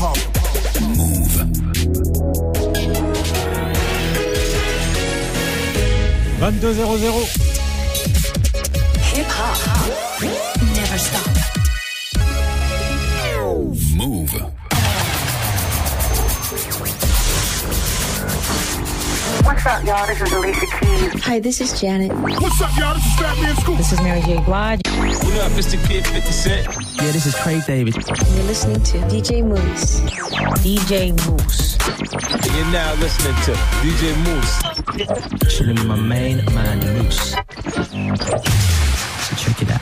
Move. 22 0 Hip hop. Never stop. Move. What's up, y'all? This is Alicia Keys. Hi, this is Janet. What's up, y'all? This is Fatman Scoop. This is Mary J. Blige. What up, Mr. Kid 50 Cent? Yeah, this is Craig David. You're listening to DJ Mouss. DJ Mouss. And you're now listening to DJ Mouss. Chilling with my main man, Mouss. So check it out.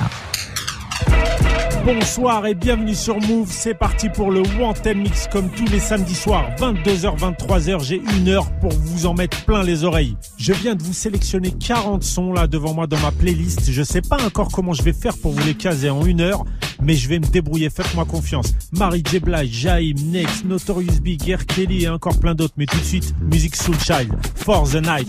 Bonsoir et bienvenue sur Move. C'est parti pour le Wanted Mix comme tous les samedis soirs, 22h, 23h. J'ai une heure pour vous en mettre plein les oreilles. Je viens de vous sélectionner 40 sons là devant moi dans ma playlist. Je sais pas encore comment je vais faire pour vous les caser en une heure, mais je vais me débrouiller. Faites-moi confiance. Mary J. Blige, Jaim, Next, Notorious Big. Kelly et encore plein d'autres. Mais tout de suite, Music Soul Child, For for the night,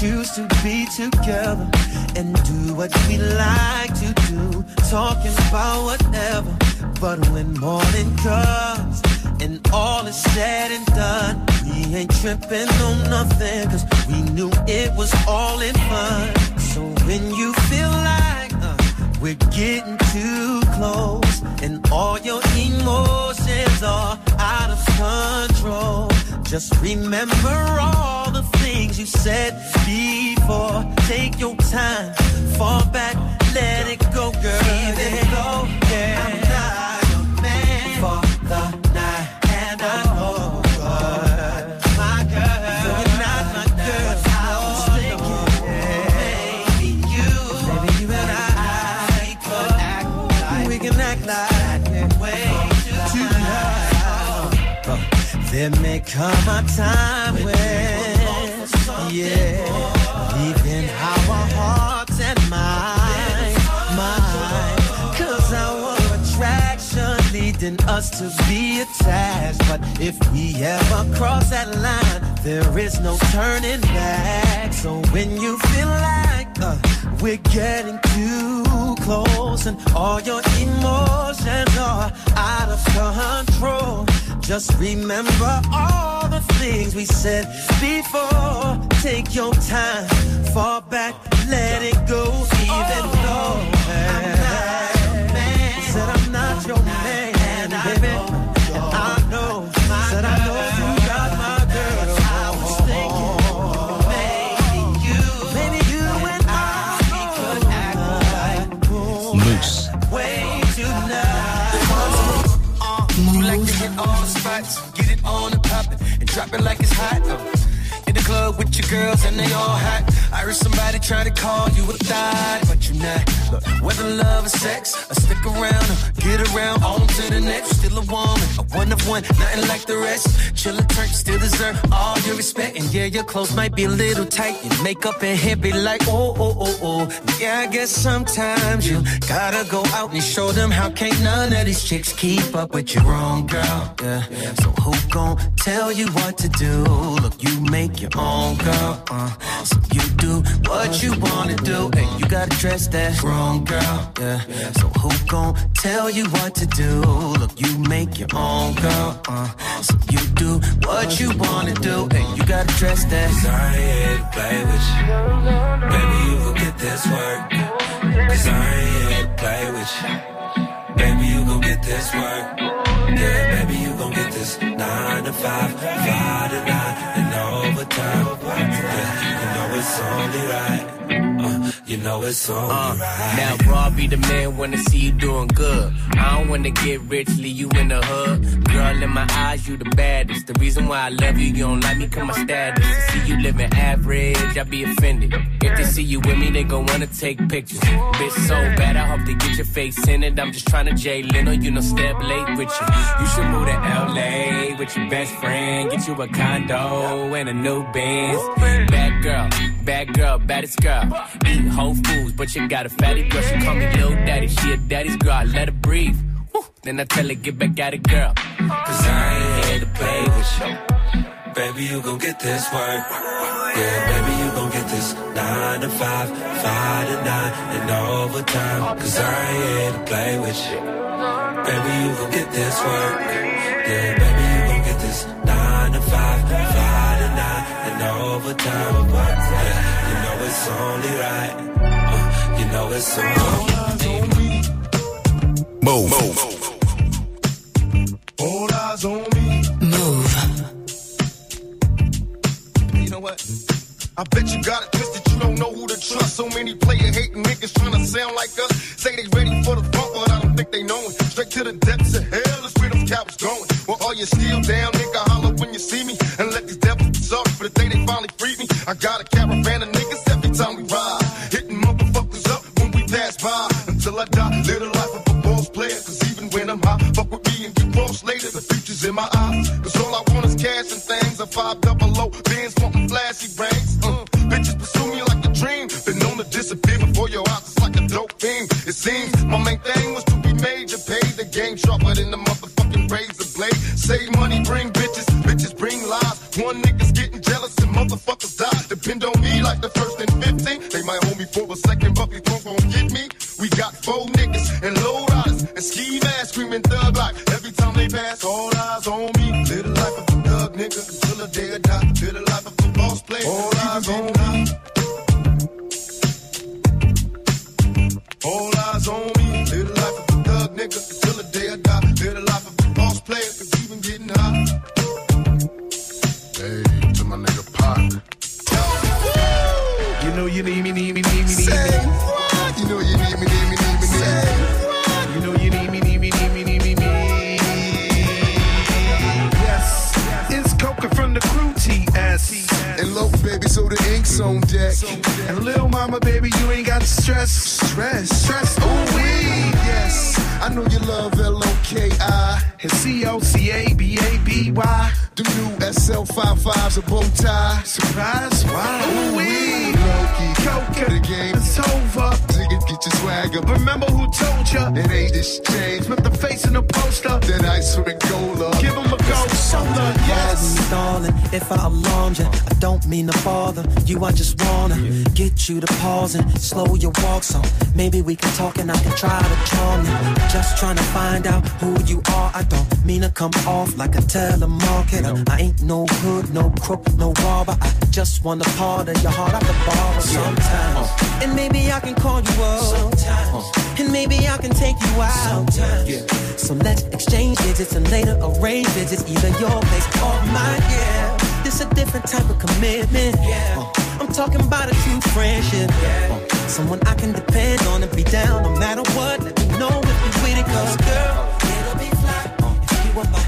choose to be together and do what we like to do, talking about whatever. But when morning comes and all is said and done, we ain't tripping on nothing, cause we knew it was all in fun. So when you feel like uh, we're getting too close and all your emotions are out of control. Just remember all the things you said before. Take your time, fall back, let it go, girl. It go, yeah. There may come a time when, yeah, leaving our hearts and minds, mind, cause our attraction leading us to be attached. But if we ever cross that line, there is no turning back. So when you feel like uh, we're getting too close and all your emotions are out of control. Just remember all the things we said before. Take your time, fall back, let it go, even though I'm not your man. Said I'm not your man, baby. Pop it, and drop it like it's hot. Uh, girls and they all hot. I heard somebody try to call you a thot, but you're not. Look, whether love or sex, I stick around, or get around, on to the next. Still a woman, a one of one, nothing like the rest. Chill a turn, still deserve all your respect. And yeah, your clothes might be a little tight, your makeup and hair be like, oh, oh, oh, oh. Yeah, I guess sometimes you gotta go out and show them how can't none of these chicks keep up with your own girl. Yeah. So who gon' tell you what to do? Look, you make your own girl. Uh. So you do what you wanna do, and you gotta dress that grown girl. Yeah. So who gon' tell you what to do? Look, you make your own girl. Uh. So you do what you wanna do, and you gotta dress that. I ain't play with you. Baby, you gon' get this work. I ain't play with you. Baby, you gon' get this work. Yeah, baby, you gon' get this nine to five, five to nine, and overtime. Yeah, you know it's only right. You know it's only Uh, right. now, bro, be the man when I see you doing good. I don't wanna get rich, leave you in the hood. Girl, in my eyes, you the baddest. The reason why I love you, you don't like me, cause my status. To see you living average, I be offended. If they see you with me, they gon' wanna take pictures. Bitch, so bad, I hope they get your face in it. I'm just tryna Jay Leno, you know, step late with you. You should move to LA with your best friend. Get you a condo and a new Benz. Bad girl, bad girl, baddest girl. Eat Whole Foods, but you got a fatty girl. She call me Lil Daddy. She a daddy's girl. I let her breathe. Then I tell her get back at it, girl. Cause I ain't here to play with you. Baby, you gon' get this work. Yeah, baby, you gon' get this nine to five, five to nine, and overtime. Cause I ain't here to play with you. Baby, you gon' get this work. Yeah, baby, you gon' get this nine to five, five to nine, and overtime. Yeah, you know it's only right. Uh, you know it's only Move. Move. All eyes on me. Move. You know what? I bet you got it twisted, you don't know who to trust. So many player hating niggas trying to sound like us. Say they ready for the funk, but I don't think they know it. Straight to the depths of hell is where them cowards going. Well, all you still down, nigga? Holler when you see me. And let these sorry for the day they Just trying to find out who you are. I don't mean to come off like a telemarketer. I ain't no hood, no crook, no robber. I just want a part of your heart I can borrow sometimes. Uh. And maybe I can call you up. Sometimes. Uh. And maybe I can take you out. Sometimes. So let's exchange digits and later arrange visits, either your place or mine. Yeah, this a different type of commitment. Yeah, uh. I'm talking about a true friendship. Yeah, someone I can depend on and be down no matter what. Cause girl, it'll be fly. If you are my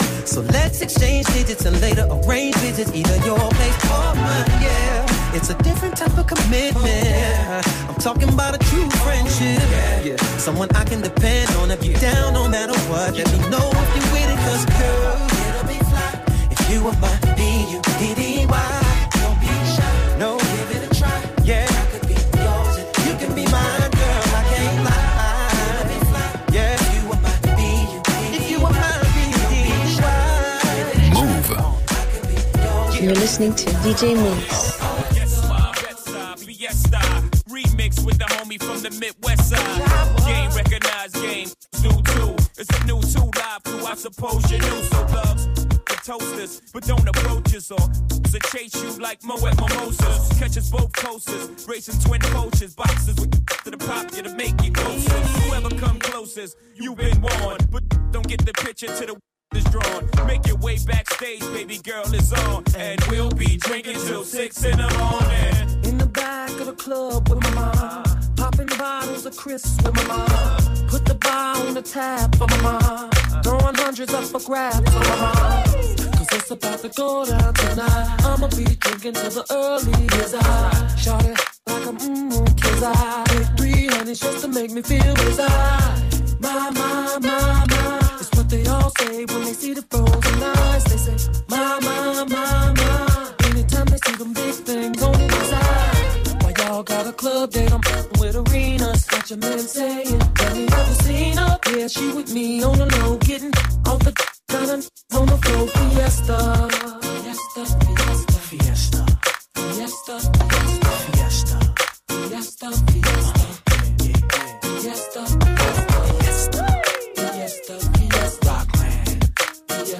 So let's exchange digits and later arrange visits, either your place or mine. Yeah, it's a different type of commitment. I'm talking about a true friendship. Yeah, someone I can depend on if you down no matter what. Let me know if you're with it, cause girl, it'll be fly if you are my B-U-D-D-Y. You're listening to DJ. Fiesta. Remix with the homie from the Midwest side. Game recognized, game new too. It's a new two live crew, I suppose you. So love toasters, but don't approach us or to chase you like Mimosas. Catch us both coasters, racing twin boxes with to the pop you to make it closer. Whoever come closest, you've been warned, but don't get the picture to the is drawn. Make your way backstage, baby girl is on, and we'll be drinking till six in the morning. In the back of the club with my mom. Popping bottles of crisps with my mom. Put the bar on the tab for my mom. Throwing hundreds up for grabs for my mom. Cause it's about to go down tonight. I'ma be drinking till the early I. Shot it like a mmm, kiss I. Take three honeys just to make me feel I. My, my, my, my they all say when they see the frozen eyes, They say, my, my, my, my. Anytime they see them big things on the side, Why y'all got a club that I'm with arenas? Got your man saying, have you ever seen her? Yeah, she with me on the low, getting off the got on, the floor. Fiesta, fiesta, fiesta, fiesta, fiesta, fiesta, fiesta, fiesta. fiesta.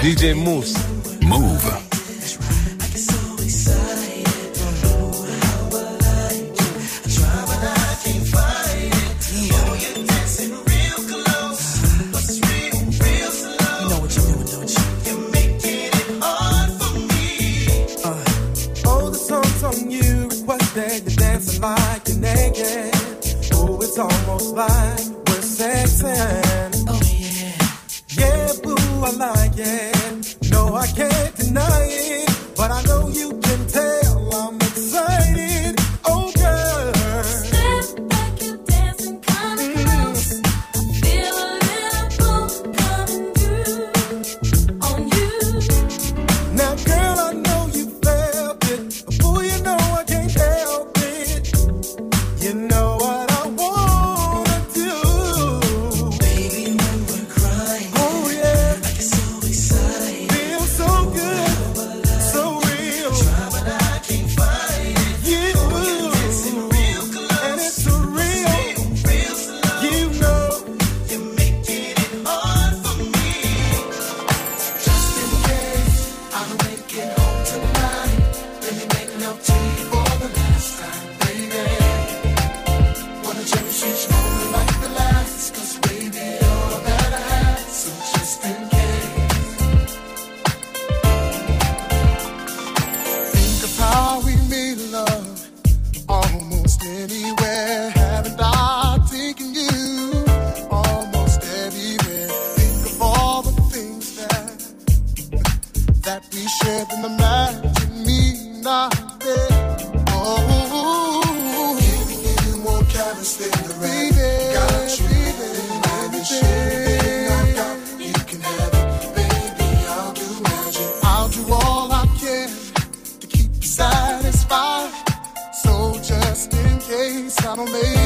DJ Mouss. Move. Don't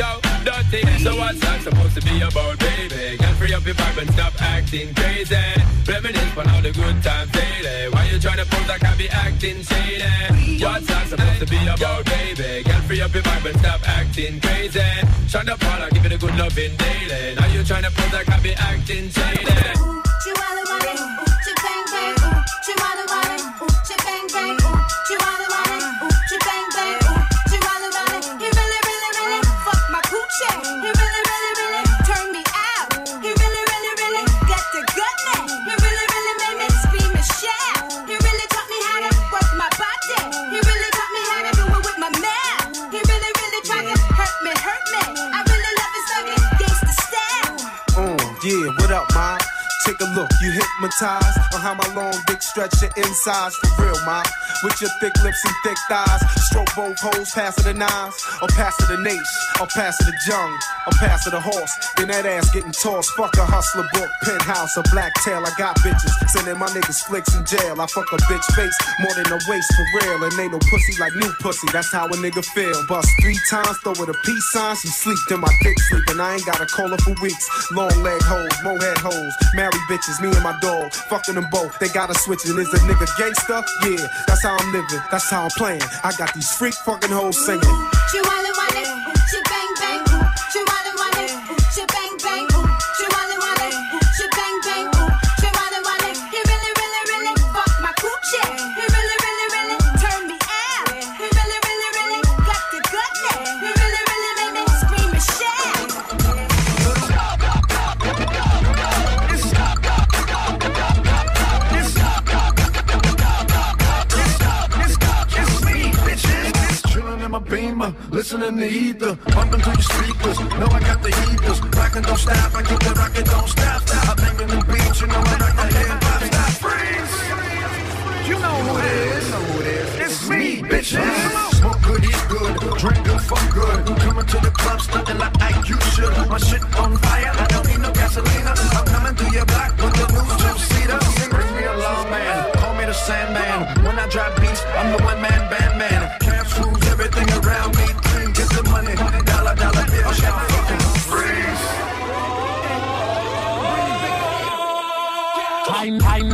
yo, dirty. So what's that supposed to be about, baby? Girl, free up your vibe and stop acting crazy. Reminisce on all the good times daily. Why you trying to pose like I be acting shady? What's that supposed to be about, baby? Girl, free up your vibe and stop acting crazy. Shut up, Paul, I give it a good loving daily. Now you trying to pose like I be acting shady. Look, you hypnotized on how my long dick stretch your insides for real, mom. With your thick lips and thick thighs, stroke both hoes, pass it the nines, or pass it the nace, or pass it the jung, or pass it the horse. Then that ass getting tossed, fuck a hustler book, penthouse, a black tail. I got bitches, sending my niggas flicks in jail. I fuck a bitch face more than a waist for real, and ain't no pussy like new pussy. That's how a nigga feel. Bust three times, throw it a peace sign, she sleep, then my dick sleep, and I ain't got a call her for weeks. Long leg hoes, mohead hoes, married bitches, me and my dog, fucking them both. They got a switch, is a nigga gangster? Yeah, that's how I'm living, that's how I'm playing. I got these freak fucking hoes singing. She wanna want beamer, listening to ether, bumping to your speakers. Know I got the heaters, rockin' don't stop. I keep the rockin' don't stop. I'm banging the beat, you know I like the hip hop. Stop, freeze. You know who it is? Know who it is? It's me, bitches. Smoke good, eat good, drink good, fuck good. Coming to the club, stunting like I you should. My shit on fire, I don't need no gasolina. I'm coming through your block with the new two-seater. Bring me a lawman, call me the Sandman. When I drop beats, I'm the one-man band man. Everything around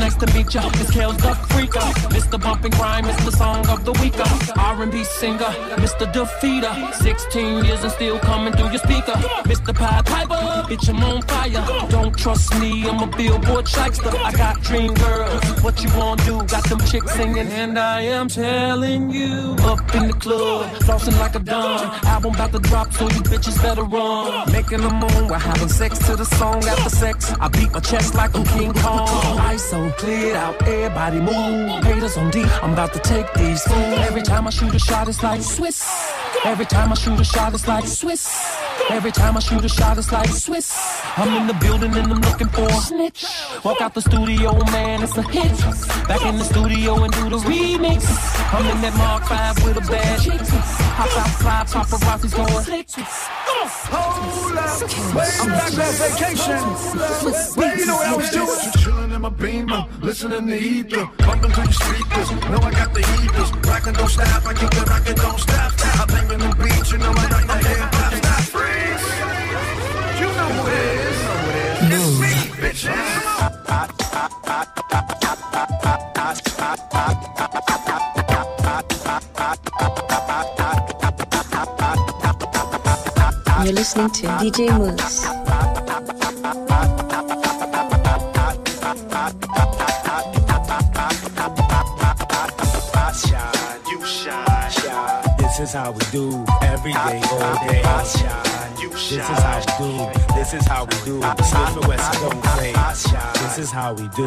nice to meet ya. It's Kells the freaker. Mr. Bump and Grind, Mr. Song of the Weeker. R&B singer, Mr. Defeater. 16 years and still coming through your speaker. Mr. Pied Piper, bitch, I'm on fire. Don't trust me, I'm a billboard shyster. I got dream girls, what you wanna do? Got them chicks singing, and I am telling you. Up in the club, flossing like a don. Album about to drop, so you bitches better run. Making a moon, we're having sex to the song after sex. I beat my chest like I'm King Kong. Eyes so cleared out, everybody move. Haters on D, I'm about to take these fools. Every time I shoot a shot, it's like Swiss. Every time I shoot a shot, it's like Swiss. Every time I shoot a shot, it's like Swiss. I'm in the building and I'm looking for a snitch. Walk out the studio, man, it's a hit. Back in the studio and do the remix. I'm in that Mark 5 with a bad chick. Hop out fly, paparazzi's going slick. Hold up. I'm back on vacation. Well, you know what I was doing? In my beamer, listening to ether, bumping to your speakers. Know I got the heaters, rockin' don't stop. I keep it rockin' don't stop. I'm banging the you know I like my hip hop. Stop, freeze. You know who it is. It's me, bitch. You're listening to DJ Mouss. Do every day, all day. This is how we do. This is how we do. And Wesson don't play. This is how we do.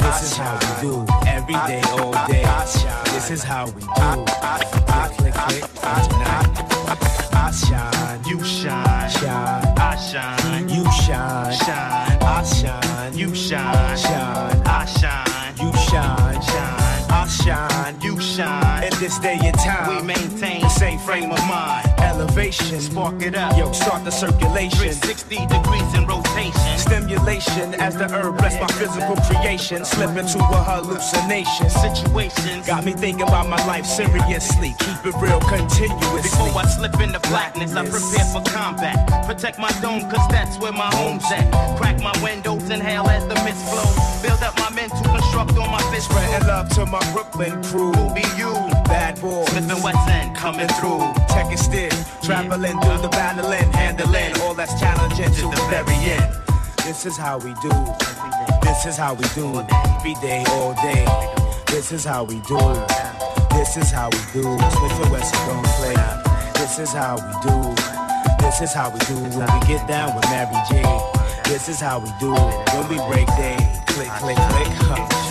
This is how we do every day, all day. This is how we do. Click, click, click. Tonight. I shine, you shine, shine. I shine, you shine, shine. I shine, you shine, shine. I shine, you shine, shine. I shine, you shine. In this day and time, we maintain same frame of mind. Elevation, spark it up. Yo, start the circulation. 60 degrees in rotation. Stimulation as the herb bless my physical creation. Slip into a hallucination. Situations got me thinking about my life seriously. Keep it real continuously. Before I slip into blackness, I prepare for combat. Protect my dome, cause that's where my home's at. Crack my windows, inhale as the mist flows. Build up my to construct on my fist. Spreading love to my Brooklyn crew. Who be you? Bad boy. Smith and Wesson coming through. Is still traveling through the battling, handling all that's challenging to the very end. This is how we do. This is how we do. Every day, all day. This is how we do. This is how we do. Smith and Wesson don't play. This is how we do. This is how we do when we get down with Mary J. This is how we do when we break day. Click, click, click. Huh.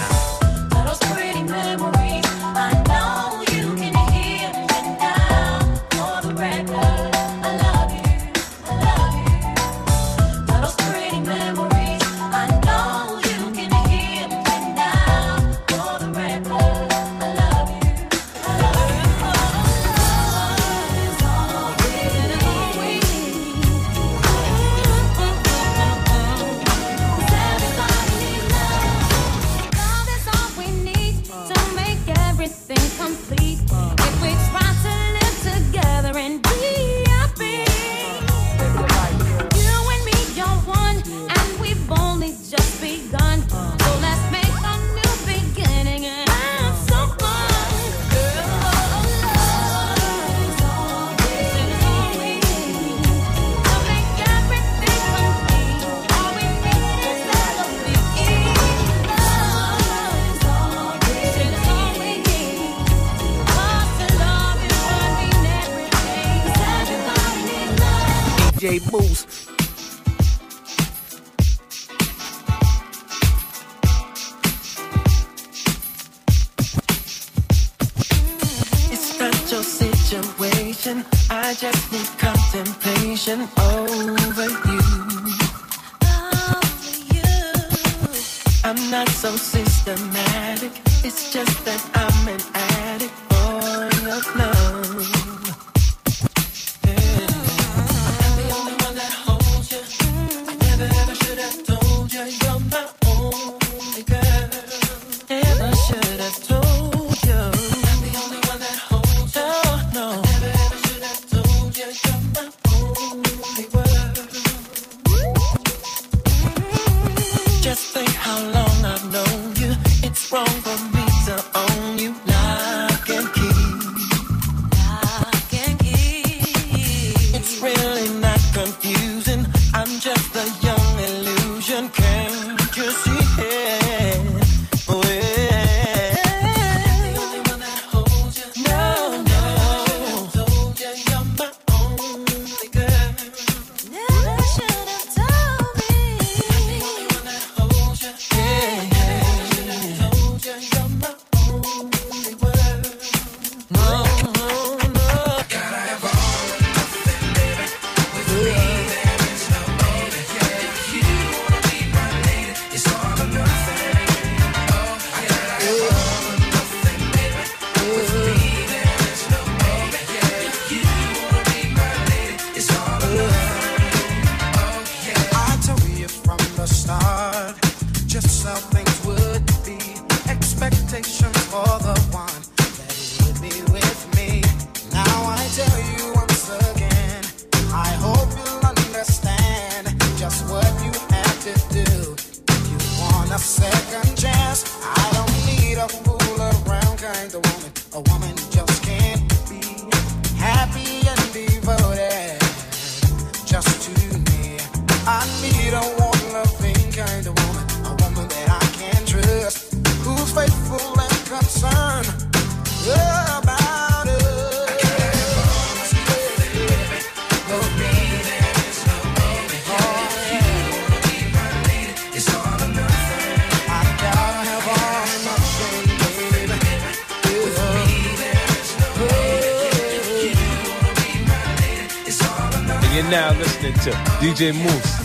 You're now listening to DJ Mouss.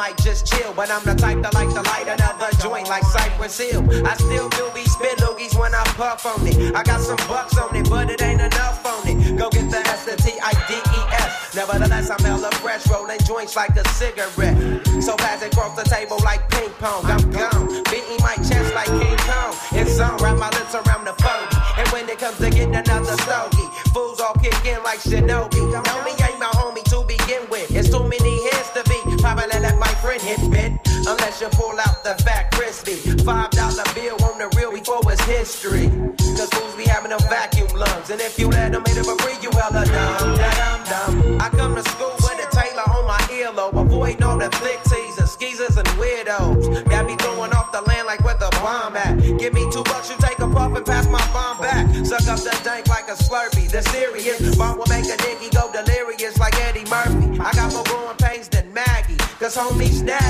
Might just chill. But I'm the type that like to light another joint like Cypress Hill. I still do be spit loogies when I puff on it. I got some bucks on it, but it ain't enough on it. Go get the S, T, I, D, E, S. Nevertheless, I'm hella fresh, rolling joints like a cigarette. So pass it across the table like ping pong. I'm gone, beating my chest like King Kong. It's on, wrap my lips around the phone. And when it comes to getting another stogie, fools all kick in like Shinobi. Homie ain't You pull out the fat crispy. Five dollar bill on the real before it's history. Cause fools be having them vacuum lungs. And if you let them hit it for free, you hella dumb. Dumb, dumb. I come to school with a Taylor on my earlobe. Avoiding all the flick teasers, skeezers, and weirdos. Got me throwing off the land like where the bomb at. Give me two bucks, you take a puff and pass my bomb back. Suck up the dank like a slurpee. The serious bomb will make a nigga go delirious like Eddie Murphy. I got more growing pains than Maggie. Cause homie snagged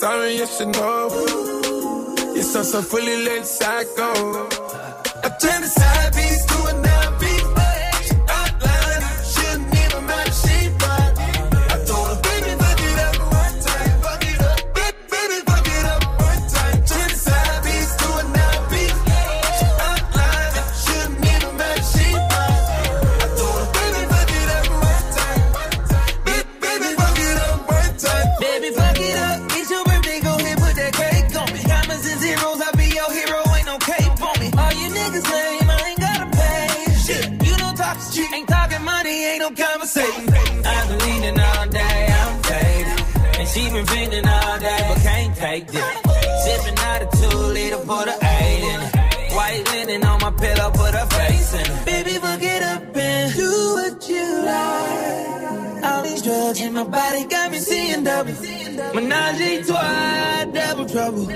Sorry, you should know. You're so, so fully let psycho. I turn the side piece to a double. Menage a trois, double trouble.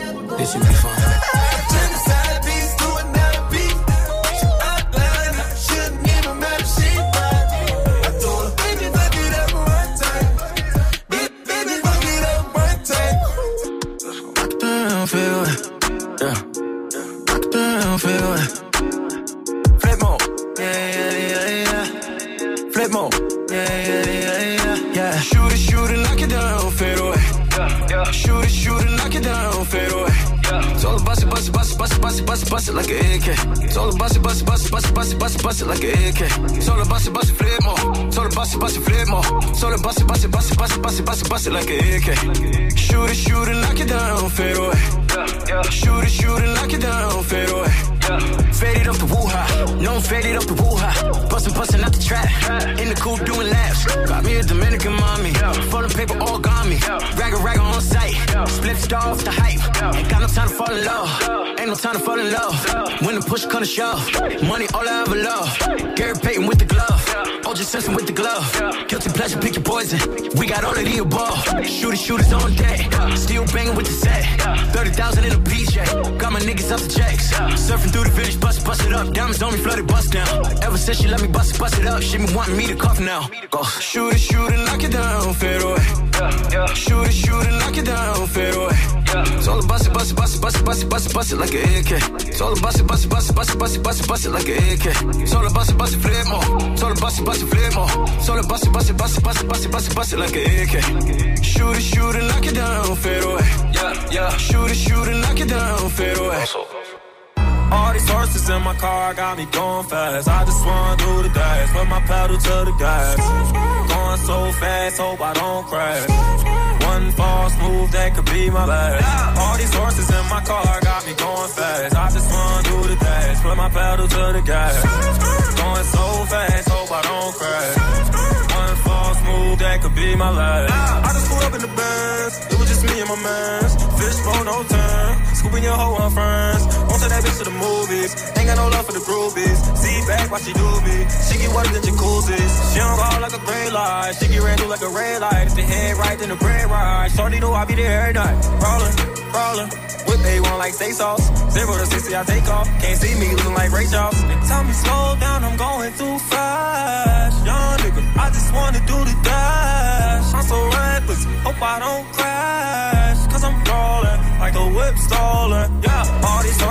It's all about it, bust it, bust it, bust it, bust it, bust it, bust it like an AK. It's all about it, bust it, flip more. It's all about it, bust it, flip more. It's all about it, bust it, bust it, bust it, bust it, bust it, bust it like an AK. Shoot it, shoot it, knock it down, fade away. Shoot it, shoot it, knock it down, fade away. Faded off the woo-ha, no faded off the woo-ha. Bustin', bustin' out the trap, in the coupe doing laps. Got me a Dominican mommy, full of paper all split star off the hype. Ain't got no time to fall in love, ain't no time to fall in love. When the push come to shove, money all I ever love. Gary Payton with the glove, OJ Simpson with the glove. Guilty pleasure, pick your poison. We got all of the above. Shooter shooters on deck, still banging with the set. 30,000 in a PJ, got my niggas up the checks. Surfing through the village, bust, bust it up. Diamonds on me, flooded, bust down. Ever since she let me bust it, bust it up, she been wanting me to cough now. Uh, Go. Shoot it, shoot it, knock it down, fade away. Shoot it, shoot it, knock it down, fade away. It's all about it, bust it, bust it, bust it, bust it, bust it, bust it like an AK. It's all about it, bust it, bust it, bust it, bust it, bust it, bust it like an AK. It's all about it, bust it, flip more. It's all about it, bust it, flip more. It's all about it, bust it, bust it, bust it, bust it, bust it, bust it like an AK. Shoot it, shoot it, knock it down, fade away. Yeah, yeah. Shoot it, shoot it, knock it down, fade away. All these horses in my car got me going fast. I just wanna the dash, put my pedal to the gas. Going so fast, hope I don't crash. One false move that could be my last. All these horses in my car got me going fast. I just wanna do the dash, put my pedal to the gas. Going so fast, hope I don't crash. One false move that could be my last. I just pulled up in the just me and my mans. Fishbone, no turn, scooping your hoe on friends. Won't take that bitch to the movies, ain't got no love for the groupies. See back while you do me, she get wetter than jacuzzis. She don't call like a gray light, she get ran through like a red light. If the head right, then the brain right. Shorty know I be there every night. Rollin', rollin'. Whip A1 like steak sauce. Zero to 60, I take off. Can't see me looking like Ray Charles. They tell me slow down, I'm going too fast. Young nigga, I just wanna do the dash. I'm so reckless, hope I don't crash. Stolen. Yeah, all these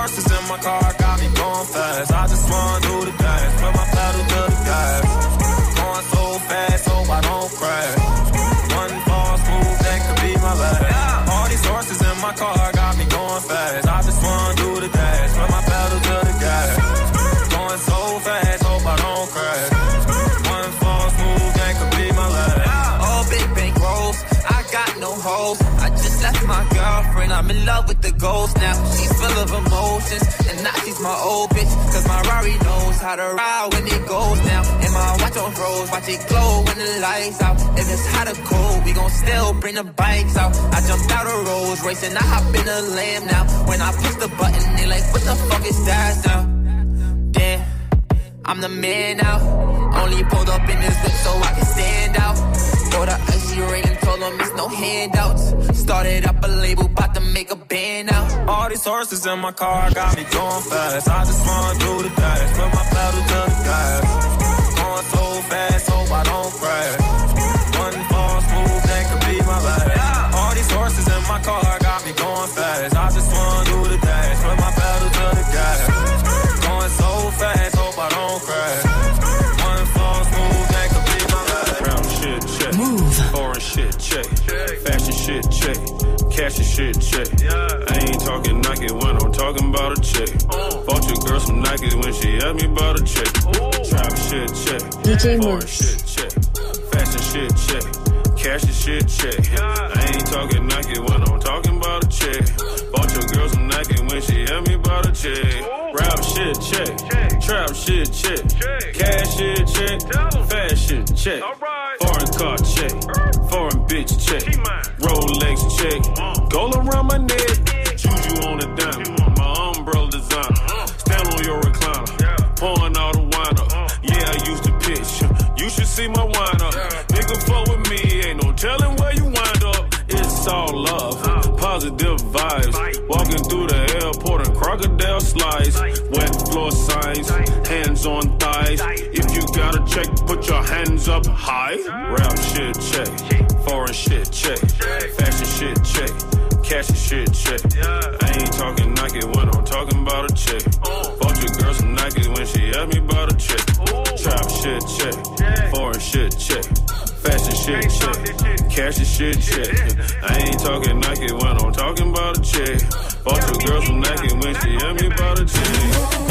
emotions, and she's my old bitch. Cause my Rari knows how to ride when it goes down. And my watch on froze, watch it glow when the lights out. If it's hot or cold, we gon' still bring the bikes out. I jumped out of Rolls Royce and I hop in a lamb now. When I push the button, they like, what the fuck is that now? Damn. I'm the man now. Only pulled up in this whip so I can stand out. Go to icy ring and told them it's no handouts. Started up a label, about to make a band now. All these horses in my car got me going fast. I just wanna do the dash, put my pedal to the gas. Going so fast, hope I don't crash. One false move that could be my last. All these horses in my car check. Cash and shit, check. I ain't talking Nike when I'm talking about a check. Bought your girl some Nike when she asked me about a check. Trap shit, check. DJ Foreign shit, check. Fashion shit, check. Cash and shit, check. I ain't talking Nike when I'm talking about a check. Bought your girl some Nike when she asked me about a check. Rap shit, check. Trap shit, check. Cash shit, check. Fashion, check. Foreign car, check. Foreign bitch, check. Crocodile. Wet floor signs. Hands on thighs. If you got a check, put your hands up high. Rap shit, check. Foreign shit, check. Fashion shit, check. Cash shit, check. I ain't talking Nike when I'm talking about a check. Bought your girl some Nike when she asked me about a check. Trap shit, check. Foreign shit, check fashion shit check. Cash the shit check. I ain't talking Nike when I'm talking about a check. Bought your girl some Nike me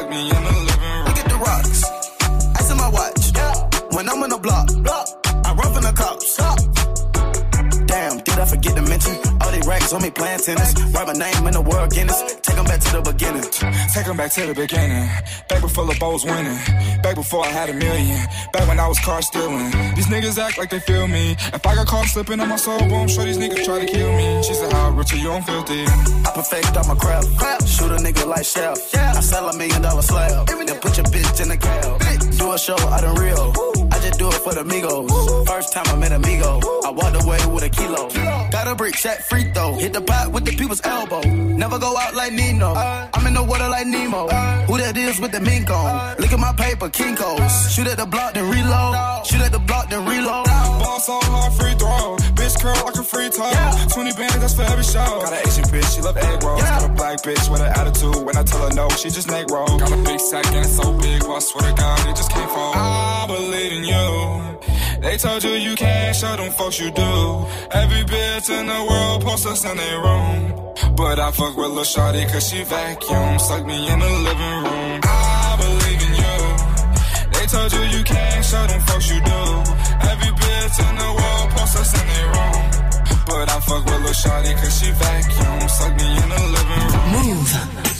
Suck me in the living room. Look at the rocks. Ice in my watch. When I'm on the block, I run from the cops. Stop. Damn, did I forget to mention? All these racks on me playing tennis. Write my name in the world Guinness. Back to the beginning. Take 'em back to the beginning. Back before the was winning. Back before I had a million. Back when I was car stealing. These niggas act like they feel me. If I got caught slipping on my soul, boom, sure these niggas try to kill me. She said, How rich are you? I'm filthy. I perfect all my craft. Shoot a nigga like Chef. I sell a million dollar slab. Then put your bitch in the cab. Do a show out in Rio. I just do it for the amigos. First time I met a amigo. I walked away with a kilo. Got a brick, shot free throw. Hit the pot with the people's elbow. Never go out like Nino. I'm in the water like Nemo. Who that is with the mink on? Look at my paper, Kinko's. Shoot at the block, then reload. Shoot at the block, then reload. Ball so hard, free throw. Bitch curl like a free throw. 20 bands, that's for every show. Got an Asian bitch, she love egg rolls. Got a black bitch with an attitude. When I tell her no, she just neck roll. Got a big sack and it's so big, well, I swear to God, it just can't fall. Ah. I believe in you. They told you you can't, show them folks you do. Every bitch in the world posts us in their room. But I fuck with Lil Shawty cause she vacuum. Suck me in the living room. I believe in you. They told you you can't, show them folks you do. Every bitch in the world posts us in their room. But I fuck with Lil Shawty cause she vacuum. Suck me in the living room. Move.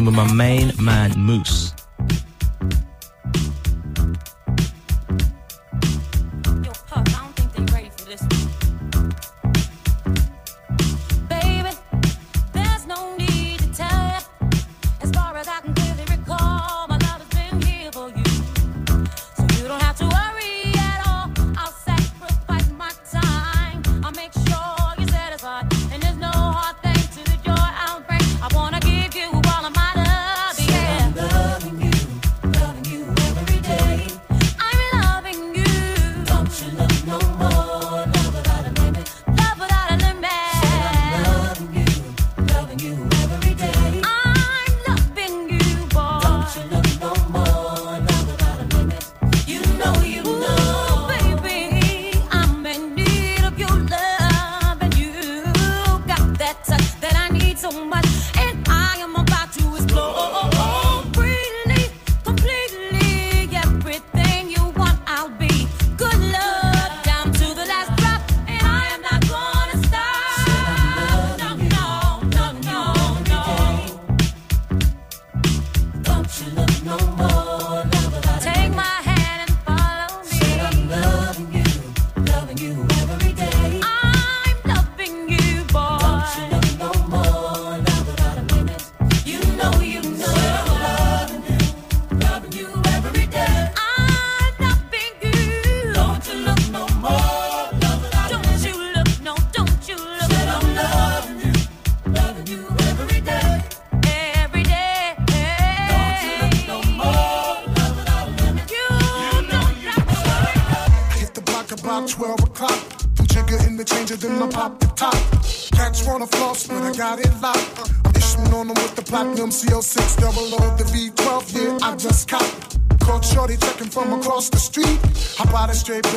Chilling with my main man Mouss.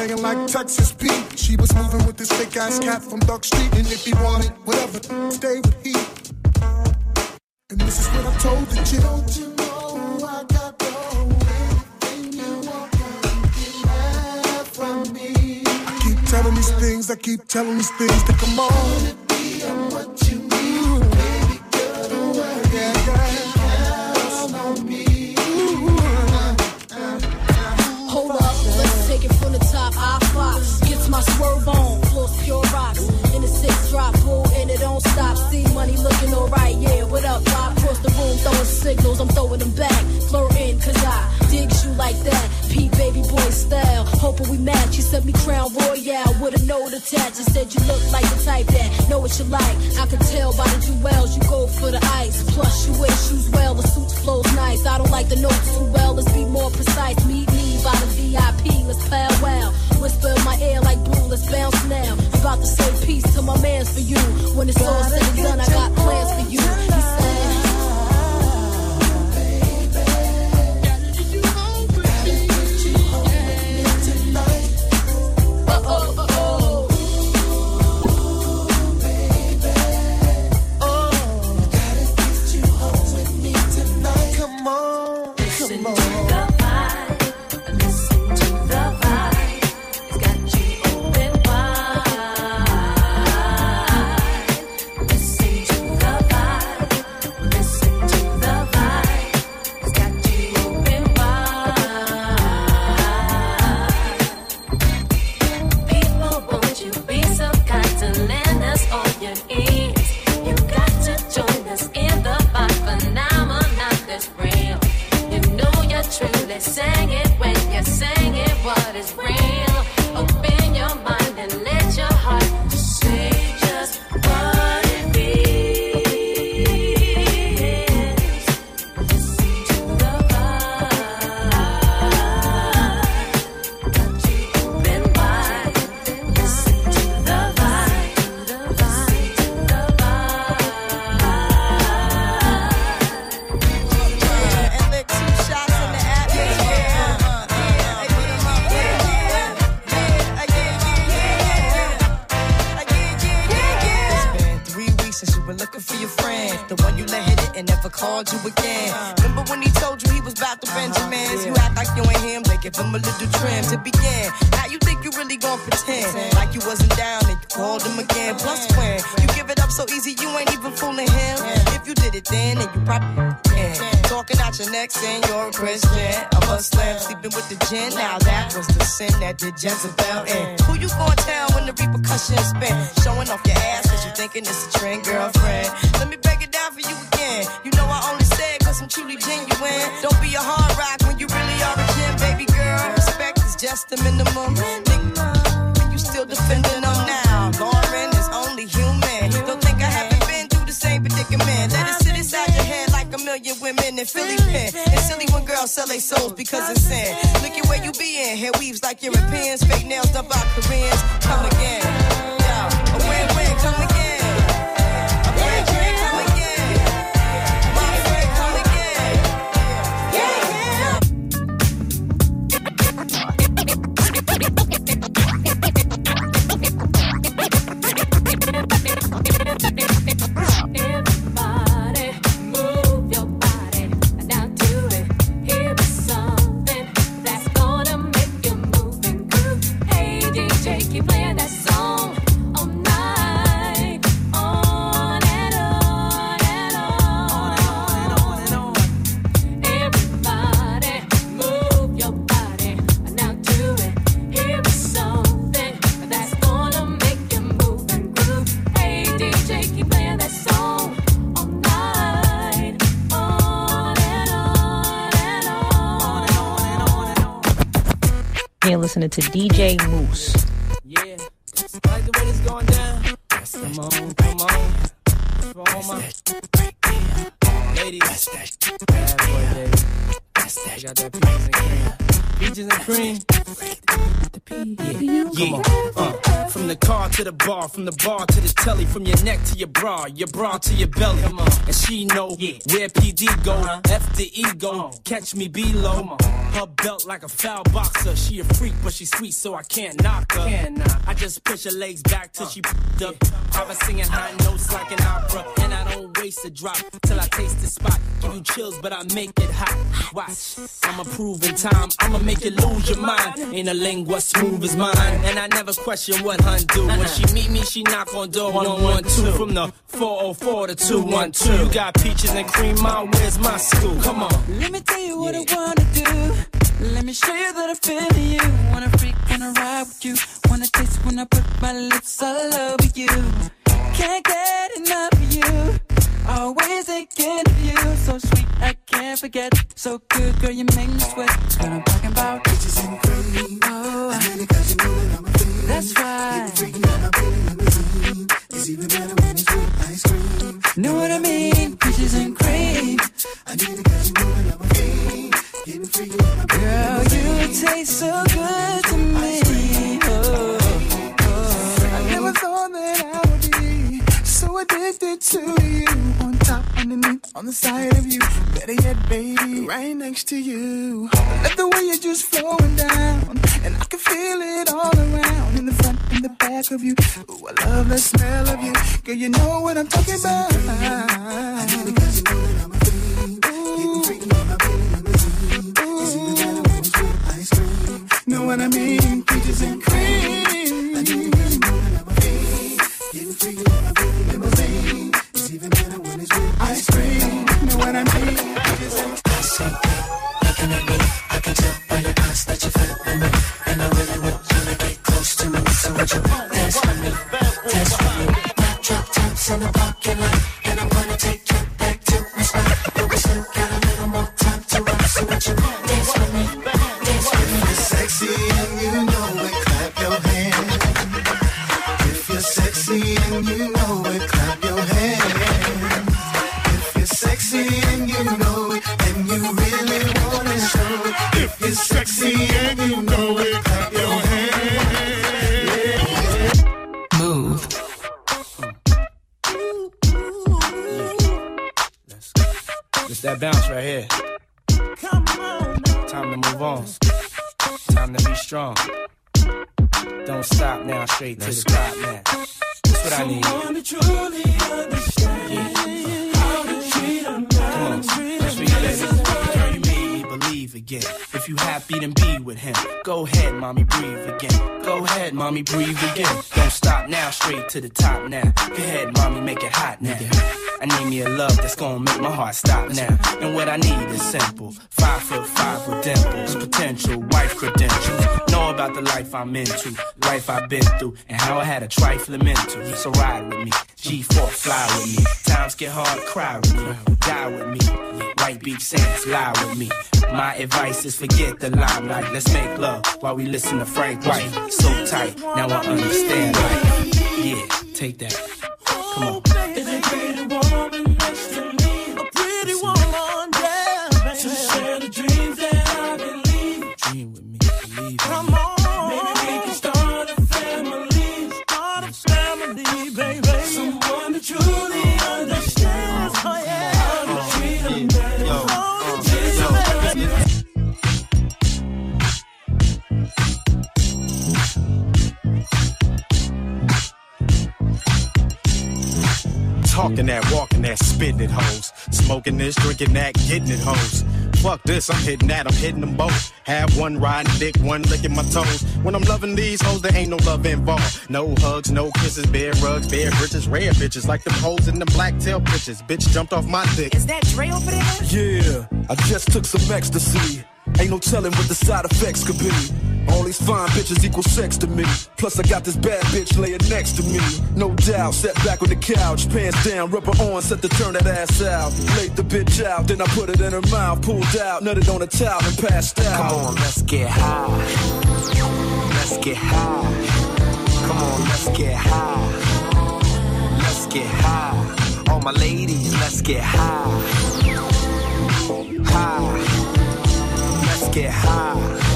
Straight like Texas sent me Crown Royal with a note attached. You said you look like the type that know what you like. I can tell by the jewels, you go for the ice. Plus, you wear shoes well, the suit flows nice. I don't like the notes too well, let's be more precise. Meet me by the VIP, let's powwow. Whisper in my ear like blue, let's bounce now. About to say peace to my mans for you. When it's all said and done, I got plans for you. Called you again. Remember when he told you he was about to Benjamins? You act like you ain't him, they give him a little trim to begin. Now you think you really gon' pretend like you wasn't down and you called him again. Plus when you give it up so easy, you ain't even fooling him. If you did it then, then you probably can. Talking out your neck saying you're a Christian. A Muslim sleeping with the gin. Now that was the sin that did Jezebel in. Who you gonna tell when the repercussions spin? Showing off your ass cause you thinking it's a trend, girlfriend. The minimum. Nigga, you still defending them now. Lauryn is only human. Don't think I haven't been through the same predicament. Let it sit inside your head like a million women in Philly pen. It's silly when girls sell their souls because it's sin. Look at where you be in. Hair weaves like Europeans. Fake nails done by Koreans. Listening to DJ Mouss. Yeah, like the way this going down. Come on, come on. For all my ladies. Bad boy, baby. I got that cream. Peaches and cream. Yeah, yeah. Uh, from the car to the bar, from the bar to the telly, from your neck to your bra, your bra to your belly. And she know yeah. where PD go, F the ego, catch me below. Her belt like a foul boxer. She a freak, but she sweet, so I can't knock her. Can I just push her legs back till she p***ed up. Have her singing high notes like an opera, and I don't a drop till I taste the spot. Give you chills, but I make it hot. Watch, I'ma prove in time. I'ma make you lose your mind. Ain't a lingua smooth as mine, and I never question what hun do. When she meet me, she knock on door one one two from the 404 to 212. You got peaches and cream, mine. Where's my school? Come on. Let me tell you what I wanna do. Let me show you that I feel you. Wanna freak, wanna ride with you. Wanna taste when I put my lips all over you. Can't get enough of you. Always thinking of you. So sweet, I can't forget. So good, girl, you make me sweat. That's what I'm talking about. Bitches and cream. Oh, that's right. It's even better when it's with ice cream. Know what I mean? Peaches and cream. I need it cause you're moving on my feet. Getting freaky on my Girl, you taste so good to me. Oh, oh. I never thought that I would be so addicted to you. On top, underneath, on the side of you. Better yet, baby, right next to you. I love the way you're just flowing down. And I can feel it all around. In the front, in the back of you. Ooh, I love the smell of you. Girl, you know what I'm talking about. I need it cause you're moving on my feet. Getting freaky on my belly ice cream. Know what I mean? Peaches and cream. I stop now. And what I need is simple. Five foot five with dimples, potential wife credentials. Know about the life I'm into, life I've been through, and how I had a trifling mental. So ride with me, G4 fly with me. Times get hard, cry with me, die with me. White Beach Sands, lie with me. My advice is forget the limelight. Let's make love while we listen to Frank White. So tight, now I understand life. Yeah, take that. Come on. Talking that, walking that, spitting it, hoes. Smoking this, drinking that, getting it, hoes. Fuck this, I'm hitting that, I'm hitting them both. Have one riding dick, one licking my toes. When I'm loving these hoes, there ain't no love involved. No hugs, no kisses, bare rugs, bare britches, rare bitches. Like them hoes in the black tail bitches. Bitch jumped off my dick. Is that Dre over there? Yeah, I just took some ecstasy. Ain't no telling what the side effects could be. All these fine bitches equal sex to me. Plus, I got this bad bitch laying next to me. No doubt, sat back on the couch, pants down, rubber on, set to turn that ass out. Laid the bitch out, then I put it in her mouth, pulled out, nutted on a towel, and passed out. Come on, let's get high. Let's get high. Come on, let's get high. Let's get high. All my ladies, let's get high. High. Let's get high.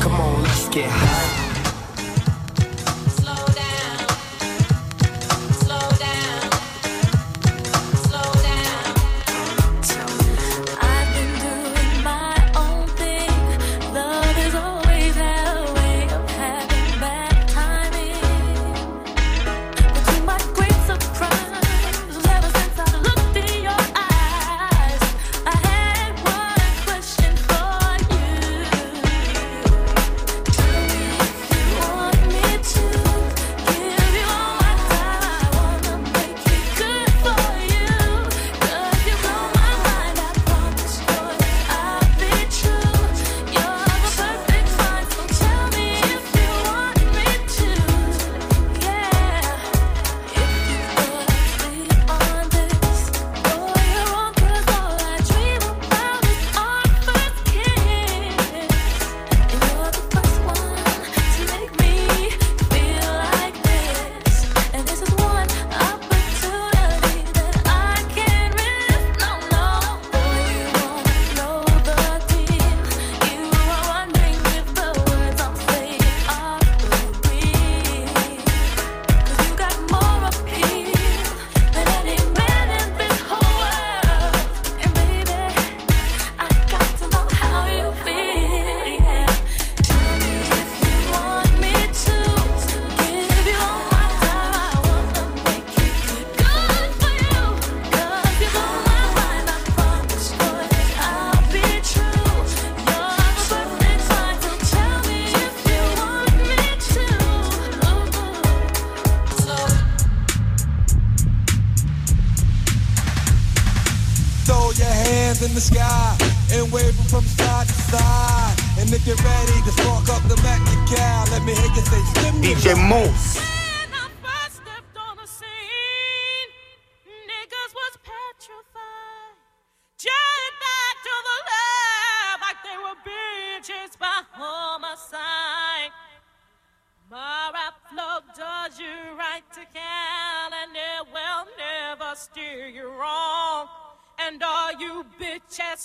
Come on, let's get high.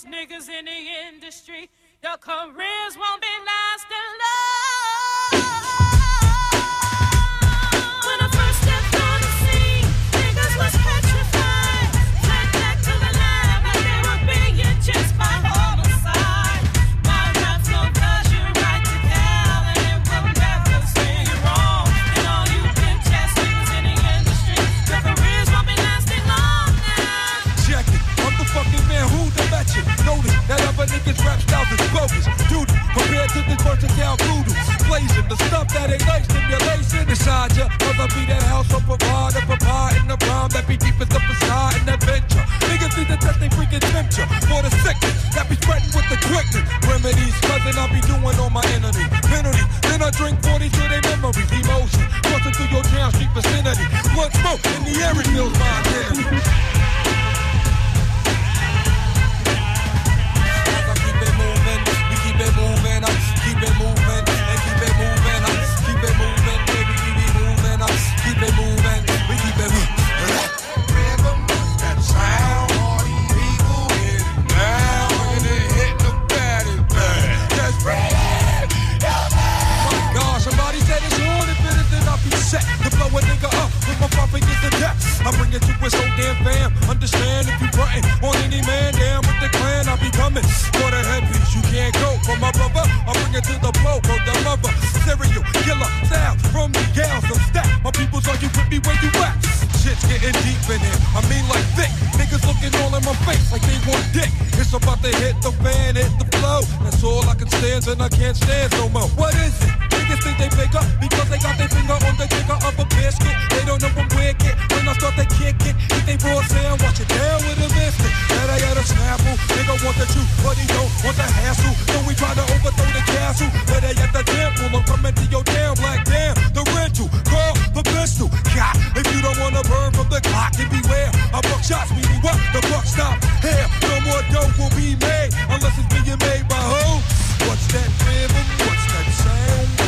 Niggas in the industry, your careers won't be lasting that ignites stimulation inside ya. I be that house of provider, provide in the rhyme that be deep as the facade and adventure. Niggas need to test they freaking temperature for the sickness that be spreading with the quickness. Remedies, cousin, I be doing on my enemy. Penalty, then I drink 40 to their memories. Emotion, crossing through your town street vicinity. Blood smoke in the air, it feels my identity. keep it moving, we keep it to the blow, bro, the mother. Serial killer sound from the gals of stack. My people's are you with me where you at? Shit's getting deep in here. I mean like thick. Niggas looking all in my face like they want dick. It's about to hit the fan, hit the flow. That's all I can stand and I can't stand no more. What is it? Niggas think they bigger because they got their finger on the trigger of a biscuit. They don't know I'm wicked. When I start to kick it, if they broad sound, watch it down with a biscuit. I got a snapple. Nigga want the truth, but he don't want the hassle. So we try to overthrow the castle. But they the temple. I'm coming to your town, black damn. The rental, call the pistol. God, if you don't wanna burn from the clock, then beware. I buck shots, meaning what? The buck stop. Here, no more dope will be made unless it's being made by who? What's that rhythm? What's that sound?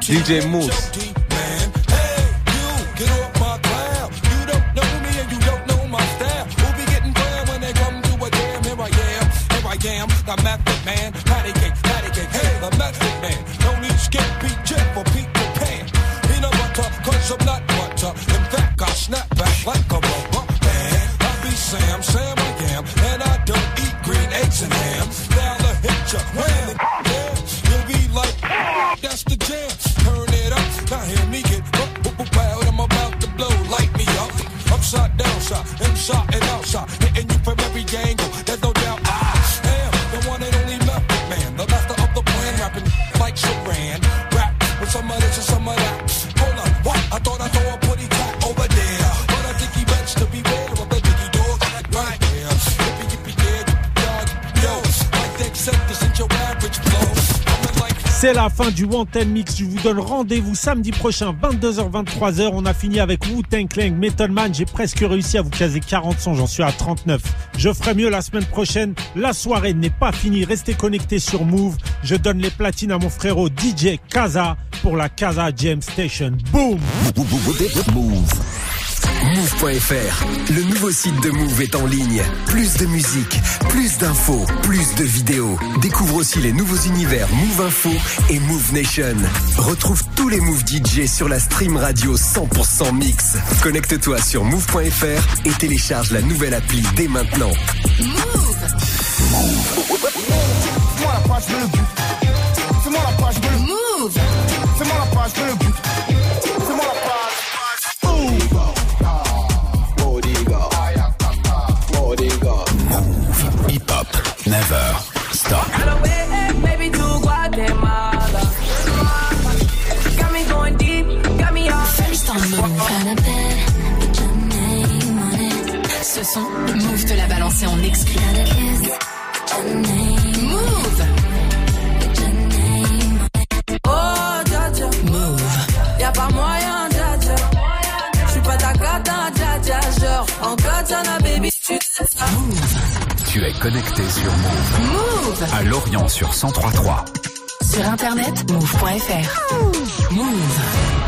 DJ Mouss. C'est la fin du Wanted Mix. Je vous donne rendez-vous samedi prochain, 22h, 23h. On a fini avec Wu-Tang Clan, Method Man. J'ai presque réussi à vous caser 40 sons. J'en suis à 39. Je ferai mieux la semaine prochaine. La soirée n'est pas finie. Restez connectés sur Move. Je donne les platines à mon frérot DJ Kaza pour la Kaza Jam Station. Boom! Move. Move.fr, le nouveau site de Move est en ligne. Plus de musique, plus d'infos, plus de vidéos. Découvre aussi les nouveaux univers Move Info et Move Nation. Retrouve tous les Move DJ sur la stream radio 100% mix. Connecte-toi sur Move.fr et télécharge la nouvelle appli dès maintenant. Move. La page, le but. To Guatemala. Got me Move. Ce son, Move te l'a balancé en exclu. Move Oh, dja. Move. Y'a pas moyen, dja. J'suis pas ta cata, dja. Genre, en katana, baby, tu sais ça. Tu es connecté sur Move. Move À Lorient sur 1033. Sur internet, move.fr. Move.